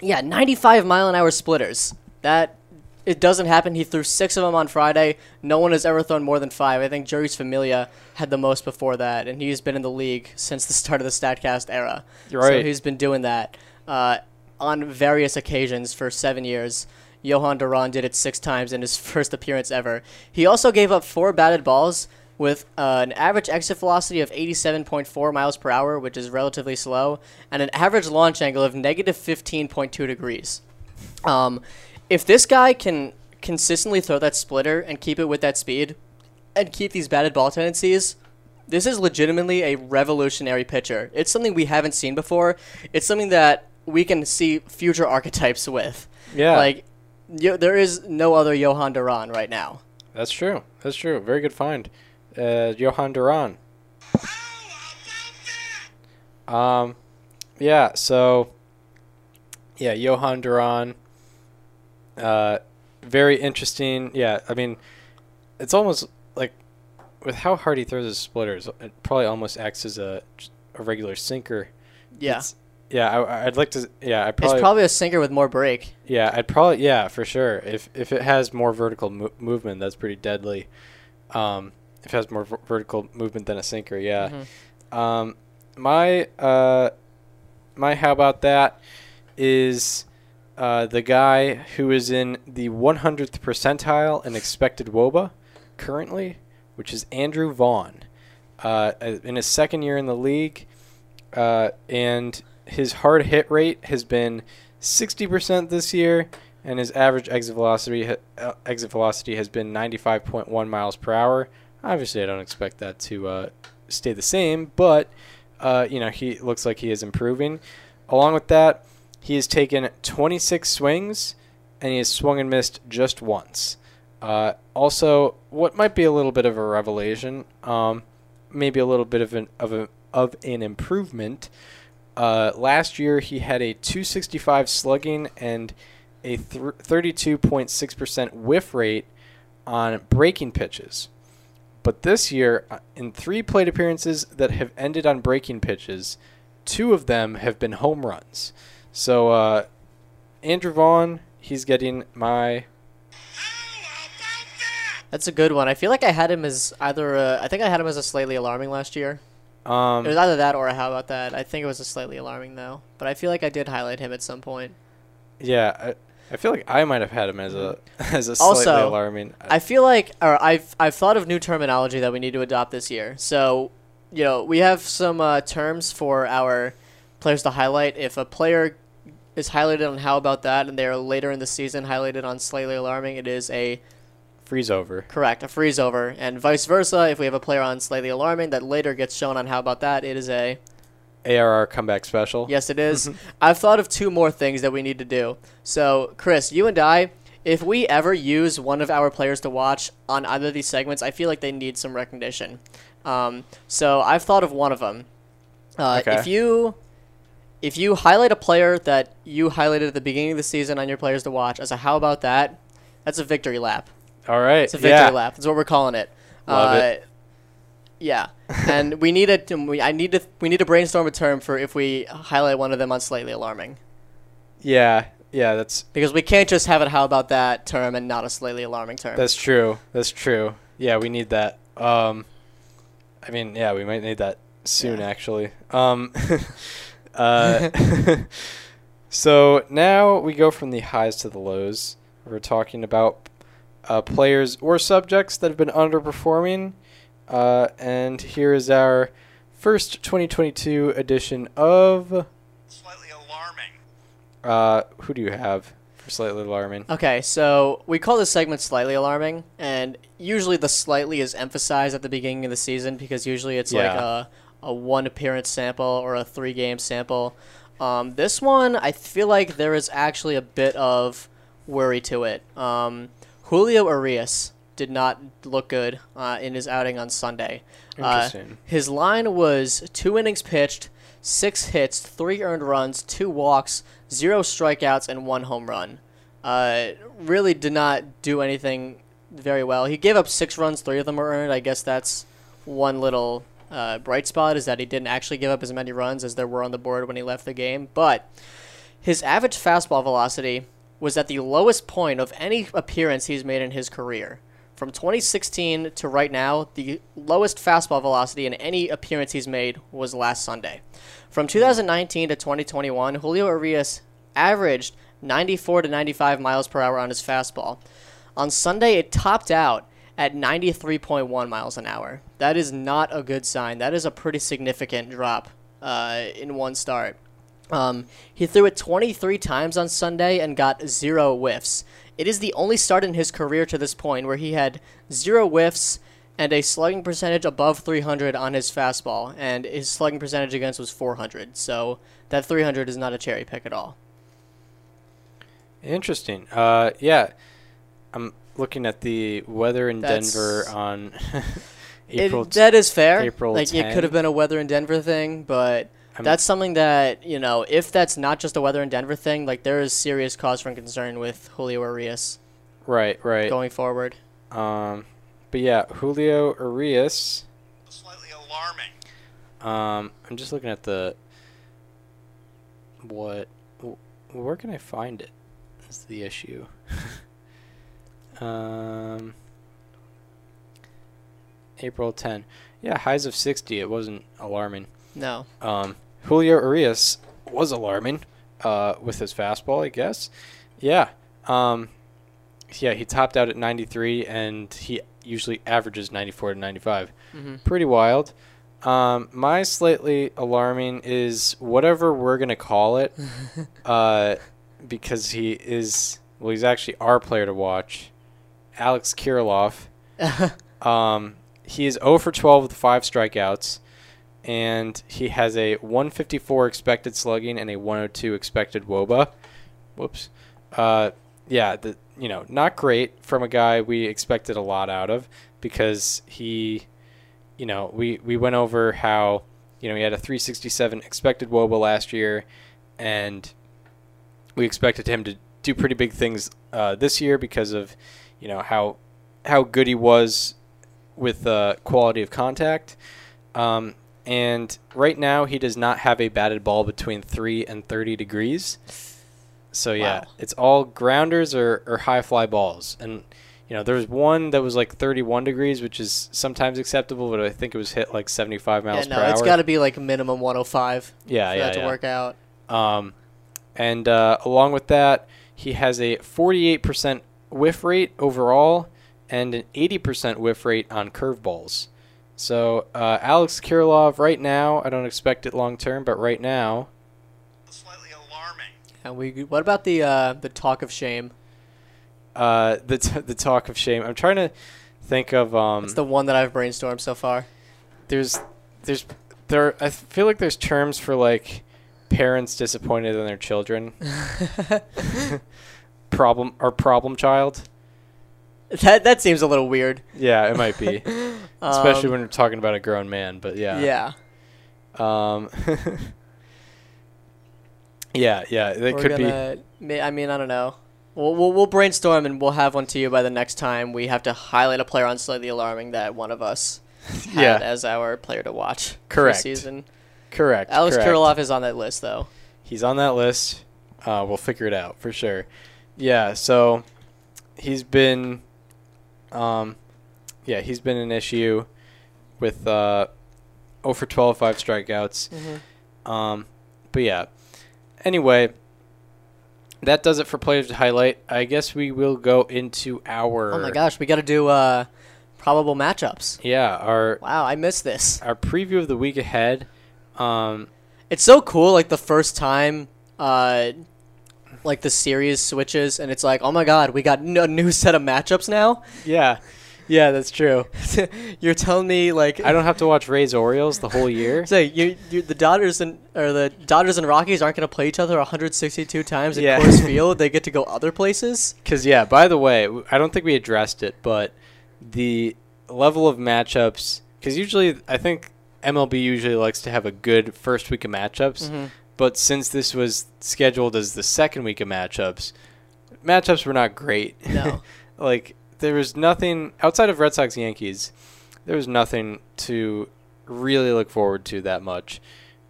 yeah, 95 mile an hour splitters. That it doesn't happen. He threw six of them on Friday. No one has ever thrown more than five. I think Jeurys Familia had the most before that, and he's been in the league since the start of the Statcast era. You're So right. he's been doing that uh, on various occasions for seven years. Jhoan Duran did it six times in his first appearance ever. He also gave up four batted balls with uh, an average exit velocity of 87.4 miles per hour, which is relatively slow, and an average launch angle of negative 15.2 degrees. Um, if this guy can consistently throw that splitter and keep it with that speed, and keep these batted ball tendencies, this is legitimately a revolutionary pitcher. It's something we haven't seen before. It's something that we can see future archetypes with. yeah, Like, yo, there is no other Jhoan Duran right now. that's true. That's true. Very good find, uh, Jhoan Duran. Um, yeah. So, yeah, Jhoan Duran. Uh, very interesting. Yeah, I mean, it's almost like with how hard he throws his splitters, it probably almost acts as a a regular sinker. Yeah. It's- yeah, I, I'd like to. Yeah, I probably. it's probably. a sinker with more break. Yeah, I'd probably yeah for sure. If if it has more vertical mo- movement, that's pretty deadly. Um, if it has more v- vertical movement than a sinker, yeah. Mhm. Um, my uh, my how about that is uh, the guy who is in the 100th percentile in expected WOBA currently, which is Andrew Vaughn, uh, in his second year in the league, uh, and his hard hit rate has been 60% this year, and his average exit velocity uh, exit velocity has been 95.1 miles per hour. Obviously, I don't expect that to uh, stay the same, but uh, you know he looks like he is improving. Along with that, he has taken 26 swings, and he has swung and missed just once. Uh, also, what might be a little bit of a revelation, um, maybe a little bit of an of a of an improvement. Uh, last year, he had a 265 slugging and a th- 32.6% whiff rate on breaking pitches. But this year, uh, in three plate appearances that have ended on breaking pitches, two of them have been home runs. So, uh, Andrew Vaughn, he's getting my. That's a good one. I feel like I had him as either. A, I think I had him as a slightly alarming last year. Um, It was either that or a how about that. I think it was a slightly alarming though, but I feel like I did highlight him at some point. yeah, I, I feel like I might have had him as a as a slightly Also, alarming. I feel like, or I've I've thought of new terminology that we need to adopt this year. So, you know, we have some uh, terms for our players to highlight. If a player is highlighted on how about that, and they are later in the season highlighted on slightly alarming, it is a freeze over. correct a freeze over, and vice versa. If we have a player on slightly alarming that later gets shown on how about that, it is a ARR comeback special. Yes, it is. I've thought of two more things that we need to do. So, Chris, you and I, if we ever use one of our players to watch on either of these segments, I feel like they need some recognition. Um, so I've thought of one of them. Uh, Okay. If you if you highlight a player that you highlighted at the beginning of the season on your players to watch as a how about that, that's a victory lap. All right. It's a victory yeah. lap. That's what we're calling it. Love uh, it. Yeah, and we need a we, I need to we need to brainstorm a term for if we highlight one of them on slightly alarming Yeah. Yeah. That's because we can't just have it how about that term and not a slightly alarming term. that's true. That's true. Yeah, we need that. Um, I mean, yeah, we might need that soon, Yeah. actually. Um, uh, so now we go from the highs to the lows. We're talking about uh, players or subjects that have been underperforming. Uh, and here is our first 2022 edition of. Slightly alarming. Uh, who do you have for slightly alarming? Okay, so we call this segment slightly alarming, and usually the slightly is emphasized at the beginning of the season because usually it's like a, a one appearance sample or a three game sample. Um, this one, I feel like there is actually a bit of worry to it. Um, Julio Urias did not look good uh, in his outing on Sunday. Uh, Interesting. his line was two innings pitched, six hits, three earned runs, two walks, zero strikeouts, and one home run. Uh, really did not do anything very well. He gave up six runs, three of them were earned. I guess that's one little uh, bright spot is that he didn't actually give up as many runs as there were on the board when he left the game. But his average fastball velocity was at the lowest point of any appearance he's made in his career. From 2016 to right now, the lowest fastball velocity in any appearance he's made was last Sunday. From 2019 to 2021, Julio Urias averaged 94 to 95 miles per hour on his fastball. On Sunday, it topped out at 93.1 miles an hour. That is not a good sign. That is a pretty significant drop uh, in one start. Um, he threw it 23 times on Sunday and got zero whiffs. It is the only start in his career to this point where he had zero whiffs and a slugging percentage above 300 on his fastball, and his slugging percentage against was 400. So that 300 is not a cherry pick at all. Interesting. Uh, yeah, I'm looking at the weather in That's- Denver on April. t- that is fair. April like it could have been a weather in Denver thing, but I'm- that's something that you know. If that's not just a weather in Denver thing, like there is serious cause for concern with Julio Urias right, right. going forward. Um, but yeah, Julio Urias. Slightly alarming. Um, I'm just looking at the what. Where can I find it? Is the issue. um, April 10. Yeah, highs of 60. It wasn't alarming. No, Um, Julio Urias was alarming uh, with his fastball, I guess. Yeah. Um, yeah, he topped out at 93, and he usually averages 94 to 95. Mhm. Pretty wild. Um, my slightly alarming is whatever we're gonna call it, uh, because he is well, he's actually our player to watch, Alex Kirilloff. Um, he is 0 for 12 with five strikeouts, and he has a 154 expected slugging and a 102 expected WOBA. Whoops. Uh, yeah, the you know not great from a guy we expected a lot out of because he, you know, we we went over how you know he had a 367 expected WOBA last year, and we expected him to do pretty big things uh, this year because of you know how how good he was with uh, quality of contact. Um, and right now, he does not have a batted ball between 3 and 30 degrees. So, yeah, Wow. it's all grounders or, or high fly balls. And, you know, there was one that was like 31 degrees, which is sometimes acceptable, but I think it was hit like 75 Yeah, miles no, per hour. it's got to be like minimum 105 yeah, for yeah, that to yeah. work out. Um, and uh, along with that, he has a 48% whiff rate overall and an 80% whiff rate on curveballs. So uh, Alex Kirilloff, right now, I don't expect it long term, but right now, Slightly alarming. And we, what about the uh, the talk of shame? uh, the t- the talk of shame. I'm trying to think of um. It's the one that I've brainstormed so far. there's there's there. I feel like there's terms for like parents disappointed in their children. problem or problem child. That that seems a little weird. Yeah, it might be. especially Um, when we're talking about a grown man. But yeah, yeah. um, yeah, yeah, that could be. gonna, be. I mean, I don't know. We'll, we'll we'll brainstorm and we'll have one to you by the next time we have to highlight a player on slightly alarming that one of us had Yeah. as our player to watch. Correct. This season. Correct. Alex correct. Kirilloff is on that list though. He's on that list. Uh, we'll figure it out for sure. Yeah, so he's been, um, yeah, he's been an issue with uh, 0 for 12, five strikeouts. Um, but yeah. Anyway, that does it for players to highlight. I guess we will go into our. Oh my gosh, we got to do uh, probable matchups. Yeah, our Wow, I missed this. our preview of the week ahead. Um, It's so cool. Like the first time, uh, like the series switches, and it's like, oh my god, we got a new set of matchups now. yeah, yeah, that's true. You're telling me like I don't have to watch Rays Orioles the whole year. Say you, you the Dodgers and or the Dodgers and Rockies aren't going to play each other 162 times at Yeah. Coors Field. They get to go other places. Because yeah, by the way, I don't think we addressed it, but the level of matchups. Because usually, I think MLB usually likes to have a good first week of matchups. Mm-hmm. But since this was scheduled as the second week of matchups, matchups were not great. No. like there was nothing outside of Red Sox Yankees. There was nothing to really look forward to that much.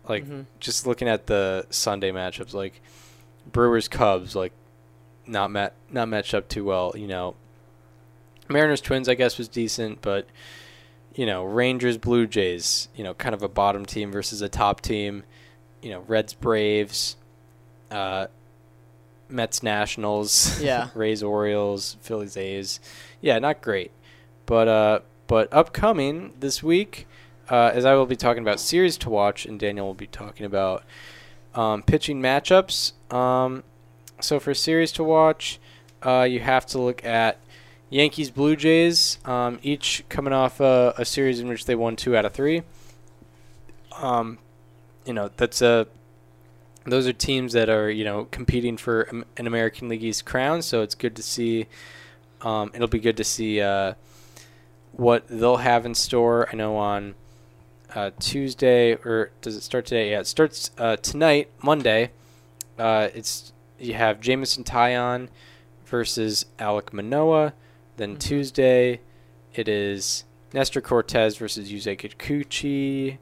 Like Mhm. just looking at the Sunday matchups, like Brewers Cubs, like not met not matched up too well. You know, Mariners Twins, I guess, was decent, but you know, Rangers Blue Jays, you know, kind of a bottom team versus a top team. You know, Reds Braves, uh, Mets Nationals, Yeah. Rays Orioles, Phillies A's. Yeah, not great, but uh, but upcoming this week, uh, as I will be talking about series to watch, and Daniel will be talking about um, pitching matchups. Um, so for series to watch, uh, you have to look at Yankees Blue Jays, um, each coming off a, a series in which they won two out of three. Um, you know that's a those are teams that are you know competing for an American League East crown, so it's good to see. Um, it'll be good to see uh, what they'll have in store. I know on uh, Tuesday or does it start today? Yeah, it starts uh, tonight, Monday. Uh, it's you have Jameson Taillon versus Alek Manoah. Then Mhm. Tuesday, it is Nestor Cortes versus Yusei Kikuchi.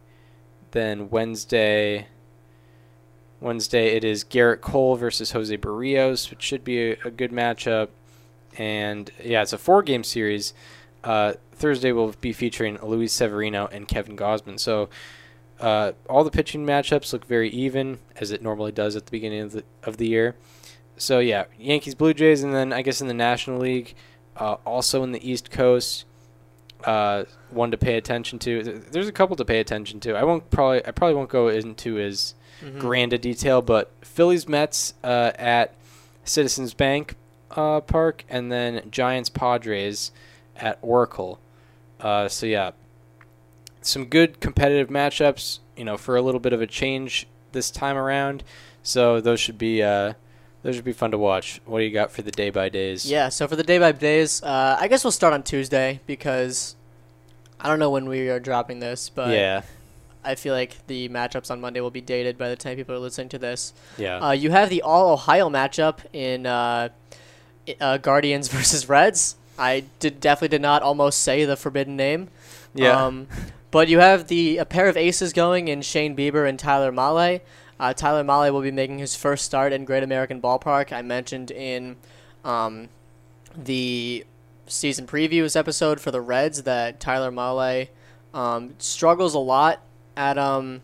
Then Wednesday, Wednesday it is Gerrit Cole versus Jose Berrios, which should be a, a good matchup. And yeah, it's a four-game series. Uh, Thursday will be featuring Luis Severino and Kevin Gausman. So uh, all the pitching matchups look very even, as it normally does at the beginning of the of the year. So yeah, Yankees, Blue Jays, and then I guess in the National League, uh, also in the East Coast, uh, one to pay attention to. There's a couple to pay attention to. I won't probably I probably won't go into as Mhm. grand a detail, but Phillies Mets uh, at Citizens Bank uh, Park, and then Giants Padres at Oracle. Uh, so yeah, some good competitive matchups. You know, for a little bit of a change this time around. So those should be uh, those would be fun to watch. What do you got for the day by days? Yeah. So for the day by days, uh, I guess we'll start on Tuesday because I don't know when we are dropping this, but yeah, I feel like the matchups on Monday will be dated by the time people are listening to this. yeah. Uh, you have the All Ohio matchup in uh, uh, Guardians versus Reds. I did definitely did not almost say the forbidden name. yeah. Um, but you have the a pair of aces going in Shane Bieber and Tyler Mahle. Uh, Tyler Mahle will be making his first start in Great American Ballpark. I mentioned in um, the season previews episode for the Reds that Tyler Mahle um, struggles a lot at um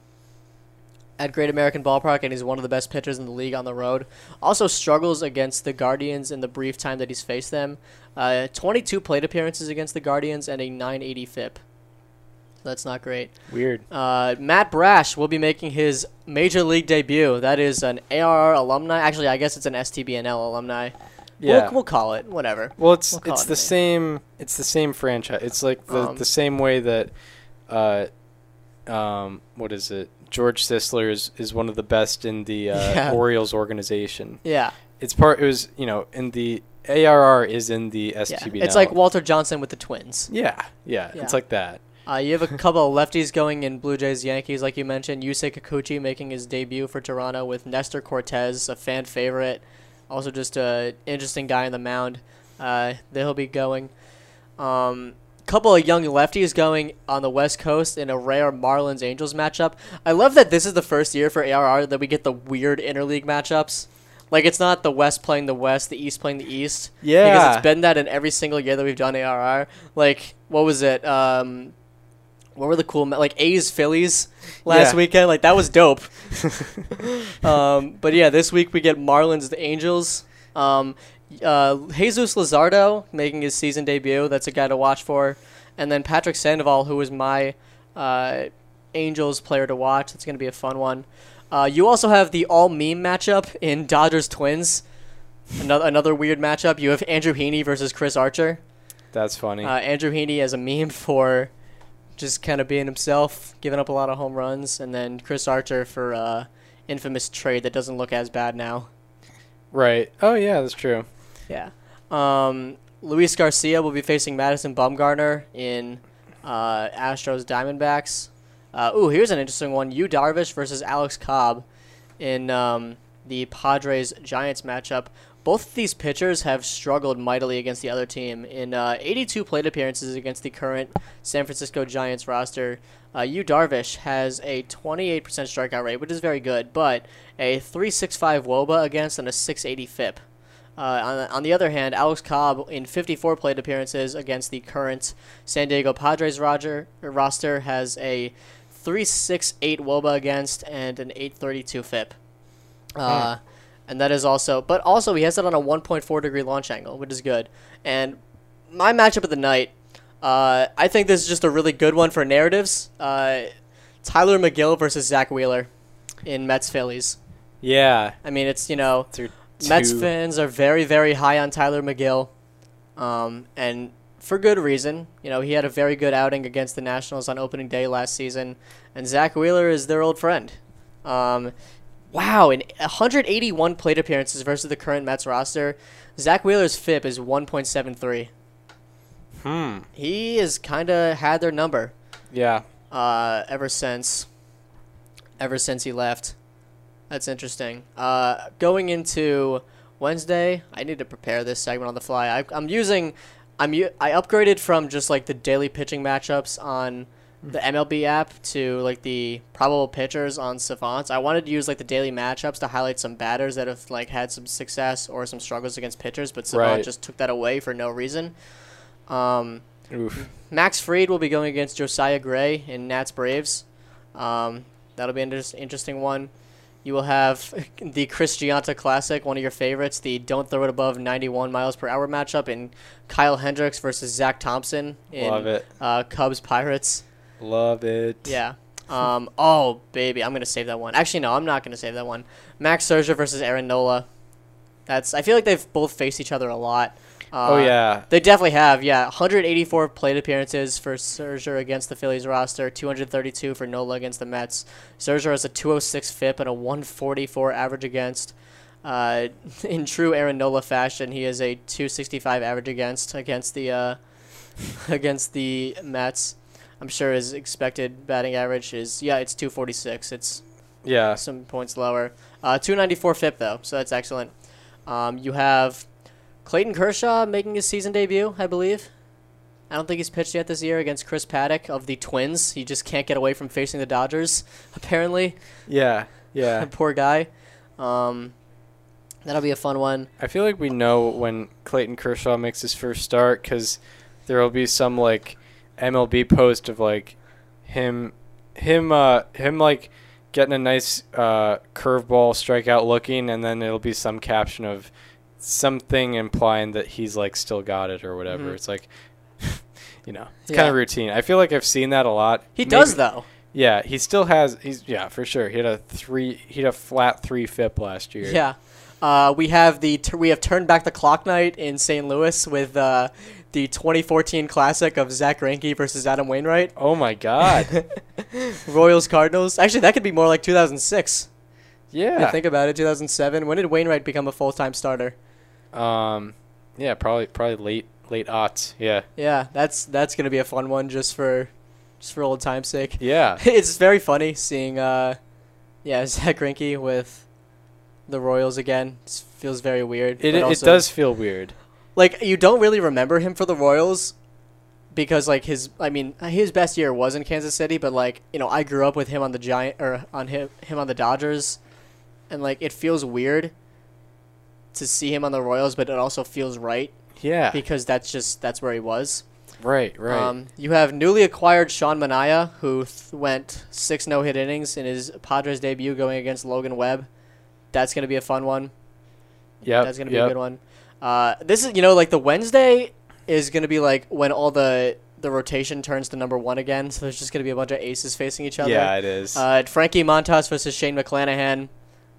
at Great American Ballpark, and he's one of the best pitchers in the league on the road. Also struggles against the Guardians in the brief time that he's faced them. Uh, 22 plate appearances against the Guardians and a 980 FIP. That's not great. Weird. Uh, Matt Brash will be making his major league debut. That is an ARR alumni. Actually, I guess it's an STBNL alumni. Yeah. We'll, we'll call it whatever. Well, it's We'll it's it the same. It's the same franchise. It's like the Um, the same way that, uh, um, what is it? George Sisler is, is one of the best in the uh, Yeah. Orioles organization. Yeah, It's part. It was you know in the ARR is in the yeah. STB. It's like Walter Johnson with the Twins. yeah, yeah, Yeah. It's like that. Uh, you have a couple of lefties going in Blue Jays Yankees, like you mentioned. Yusei Kikuchi making his debut for Toronto with Nestor Cortes, a fan favorite. Also, just a interesting guy on the mound. Uh, they'll be going. Um, couple of young lefties going on the West Coast in a rare Marlins Angels matchup. I love that this is the first year for ARR that we get the weird interleague matchups. Like it's not the West playing the West, the East playing the East. Yeah, because it's been that in every single year that we've done ARR. Like what was it? Um, what were the cool like A's Phillies last Yeah. weekend? Like that was dope. um, but yeah, this week we get Marlins the Angels. Um, uh, Jesus Luzardo making his season debut. That's a guy to watch for. And then Patrick Sandoval, who was my uh, Angels player to watch. That's going to be a fun one. Uh, you also have the all meme matchup in Dodgers Twins. Another another weird matchup. You have Andrew Heaney versus Chris Archer. That's funny. Uh, Andrew Heaney as a meme for just kind of being himself, giving up a lot of home runs, and then Chris Archer for uh, infamous trade that doesn't look as bad now. right. Oh yeah, that's true. Yeah. Um, Luis Garcia will be facing Madison Bumgarner in uh, Astros Diamondbacks. Uh, ooh, here's an interesting one: Yu Darvish versus Alex Cobb in um, the Padres Giants matchup. Both these pitchers have struggled mightily against the other team. In uh, 82 plate appearances against the current San Francisco Giants roster, uh, Yu Darvish has a 28% strikeout rate, which is very good, but a 3.65 WOBA against and a 6.80 FIP. Uh, on, on the other hand, Alex Cobb in 54 plate appearances against the current San Diego Padres Roger, roster has a 3.68 WOBA against and an 8.32 FIP. Uh, and that is also, but also he has it on a 1.4 degree launch angle, which is good. And my matchup of the night, uh, I think this is just a really good one for narratives. Uh, Tylor Megill versus Zack Wheeler in Mets Phillies. Yeah. I mean, it's you know Mets fans are very, very high on Tylor Megill, um, and for good reason. You know, he had a very good outing against the Nationals on opening day last season, and Zack Wheeler is their old friend. Um, wow, in 181 plate appearances versus the current Mets roster, Zack Wheeler's FIP is 1.73. Hmm. He has kind of had their number Yeah. uh, ever since ever since he left. That's interesting. Uh, going into Wednesday, I need to prepare this segment on the fly. I, I'm using, I'm I upgraded from just like the daily pitching matchups on the MLB app to like the probable pitchers on Savants. I wanted to use like the daily matchups to highlight some batters that have like had some success or some struggles against pitchers, but Savant Right. just took that away for no reason. Um, Oof. Max Fried will be going against Josiah Gray in Nats Braves. Um, that'll be an inter- interesting one. You will have the Chris Gianta Classic, one of your favorites, the don't throw it above 91 miles per hour matchup in Kyle Hendricks versus Zach Thompson in. Uh, Cubs Pirates. Love it. Yeah. Um, oh, baby, I'm going to save that one. Actually, no, I'm not going to save that one. Max Scherzer versus Aaron Nola. That's. I feel like they've both faced each other a lot. Uh, Oh yeah. they definitely have, yeah. 184 plate appearances for Scherzer against the Phillies roster, 232 for Nola against the Mets. Scherzer has a 206 FIP and a 144 average against. Uh, in true Aaron Nola fashion, he has a 265 average against against the uh, against the Mets. I'm sure his expected batting average is yeah, it's 246. It's Yeah. some points lower. Uh, 294 FIP though, so that's excellent. Um, you have Clayton Kershaw making his season debut, I believe. I don't think he's pitched yet this year against Chris Paddack of the Twins. He just can't get away from facing the Dodgers, apparently. Yeah. Yeah. Poor guy. Um, That'll be a fun one. I feel like we know when Clayton Kershaw makes his first start because there will be some like MLB post of like him, him, uh, him like getting a nice uh, curveball strikeout looking, and then it'll be some caption of something implying that he's like still got it or whatever. Mhm. It's like, you know, it's Yeah. kind of routine. I feel like I've seen that a lot. He Maybe- does though. Yeah, he still has. He's yeah for sure. He had a three. He had a flat three FIP last year. Yeah. Uh, we have the t- we have turned back the clock night in St. Louis with uh, the 2014 Classic of Zack Greinke versus Adam Wainwright. Oh my God. Royals Cardinals. Actually, that could be more like 2006. yeah. Think about it. 2007. When did Wainwright become a full time starter? Um, yeah, probably probably late late aughts. Yeah, Yeah, that's that's gonna be a fun one just for just for old time's sake. yeah, it's very funny seeing uh, yeah Zack Greinke with the Royals again. It feels very weird. it it, also- does feel weird. Like you don't really remember him for the Royals because like his I mean his best year was in Kansas City, but like you know I grew up with him on the Giant or on him him on the Dodgers, and like it feels weird to see him on the Royals, but it also feels right Yeah, because that's just that's where he was. right, right. Um, you have newly acquired Sean Manaea, who th- went six no hit innings in his Padres debut going against Logan Webb. That's gonna be a fun one. Yeah, That's gonna be yep. a good one. Uh, this is you know like the Wednesday is gonna be like when all the the rotation turns to number one again. So there's just gonna be a bunch of aces facing each other. Yeah, it is. Uh, Frankie Montas versus Shane McClanahan.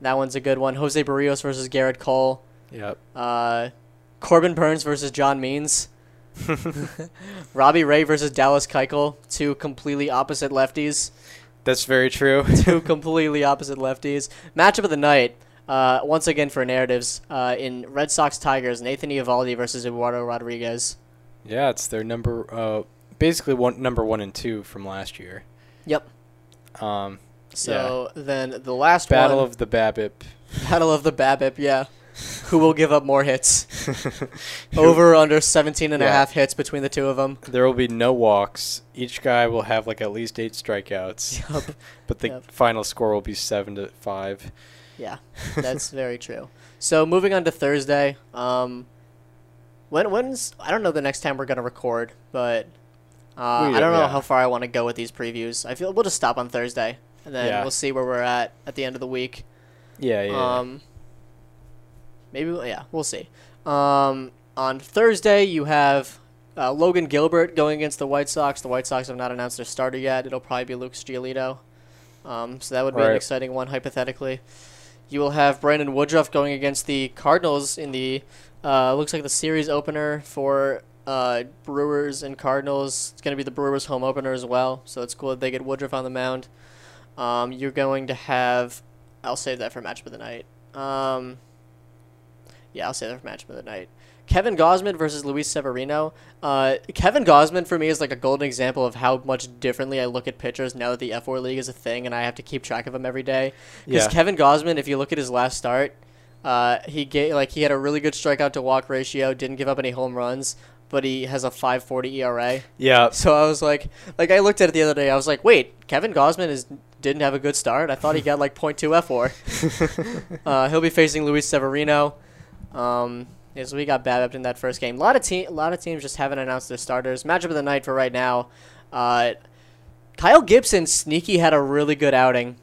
That one's a good one. Jose Berrios versus Gerrit Cole. yep. Uh, Corbin Burnes versus John Means. Robbie Ray versus Dallas Keuchel. Two completely opposite lefties. That's very true. Two completely opposite lefties. Matchup of the night. Uh, once again for narratives uh, in Red Sox Tigers, Nathan Eovaldi versus Eduardo Rodriguez. yeah, it's their number. Uh, basically one number one and two from last year. Yep. Um, So then the last Battle one, of the BABIP. Battle of the BABIP, yeah. Who will give up more hits? Over or under 17 and a half hits between the two of them. There will be no walks. Each guy will have like at least eight strikeouts. Yup. But the Yep. final score will be seven to five. Yeah, that's very true. So moving on to Thursday. Um, when when's I don't know the next time we're gonna record, but uh, We- I don't know yeah. how far I want to go with these previews. I feel we'll just stop on Thursday, and then Yeah. we'll see where we're at at the end of the week. Yeah, yeah. Um, maybe yeah, we'll see. Um, on Thursday you have uh, Logan Gilbert going against the White Sox. The White Sox have not announced their starter yet. It'll probably be Luke Giolito. Um, so that would be an exciting one hypothetically. You will have Brandon Woodruff going against the Cardinals in the uh, looks like the series opener for uh, Brewers and Cardinals. It's going to be the Brewers home opener as well, so it's cool that they get Woodruff on the mound. Um, you're going to have I'll save that for matchup of the night. Um, yeah, I'll save that for matchup of the night. Kevin Gausman versus Luis Severino. Uh, Kevin Gausman for me is like a golden example of how much differently I look at pitchers now that the F War league is a thing and I have to keep track of them every day. Because Yeah. Kevin Gausman, if you look at his last start, uh, he gave like he had a really good strikeout to walk ratio, didn't give up any home runs, but he has a 5.40 ERA. yeah. So I was like, like I looked at it the other day. I was like, wait, Kevin Gausman is didn't have a good start. I thought he got like 0.2 F War. uh, he'll be facing Luis Severino. Um, we got BABIP in that first game. A lot of team, a lot of teams just haven't announced their starters. Matchup of the night for right now. Uh, Kyle Gibson sneaky had a really good outing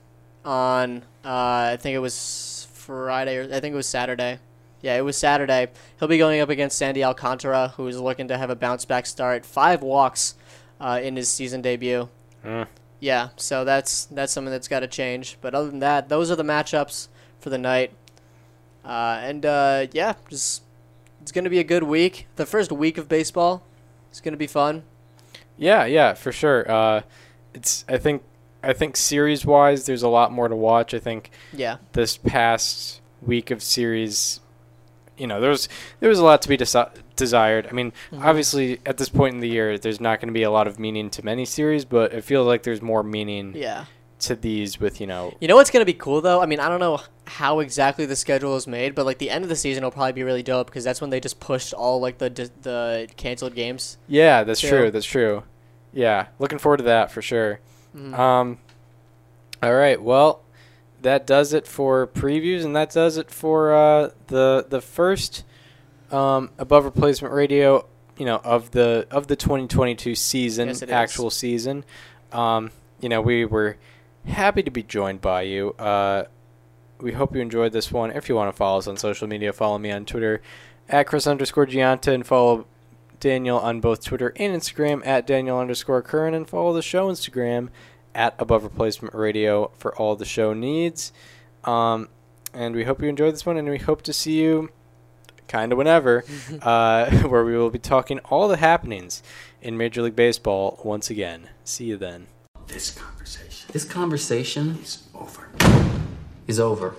on uh, I think it was Friday or I think it was Saturday. Yeah, it was Saturday. He'll be going up against Sandy Alcantara, who is looking to have a bounce back start. Five walks uh, in his season debut. Mm. Yeah, so that's that's something that's got to change. But other than that, those are the matchups for the night. Uh, and uh, yeah, just it's gonna be a good week. The first week of baseball is gonna be fun. Yeah, yeah, for sure. Uh, it's I think I think series wise, there's a lot more to watch. I think Yeah, this past week of series, you know, there was there was a lot to be desi- desired. I mean, Mhm. obviously at this point in the year, there's not going to be a lot of meaning to many series, but it feels like there's more meaning yeah. to these with you know. You know what's gonna be cool though? I mean, I don't know how exactly the schedule is made, but like the end of the season will probably be really dope because that's when they just pushed all like the the canceled games. Yeah, that's true. That's true. Yeah, looking forward to that for sure. Mhm. Um, all right. Well, that does it for previews, and that does it for uh, the the first um, above replacement radio. You know of the of the 2022 season, Yes, it is. actual season. Um, you know we were happy to be joined by you. Uh, we hope you enjoyed this one. If you want to follow us on social media, follow me on Twitter at Chris underscore Gianta and follow Daniel on both Twitter and Instagram at Daniel underscore Curran and follow the show Instagram at Above Replacement Radio for all the show needs. Um, and we hope you enjoyed this one and we hope to see you kind of whenever, uh, where we will be talking all the happenings in Major League Baseball once again. See you then. This conversation This conversation is over. Is over.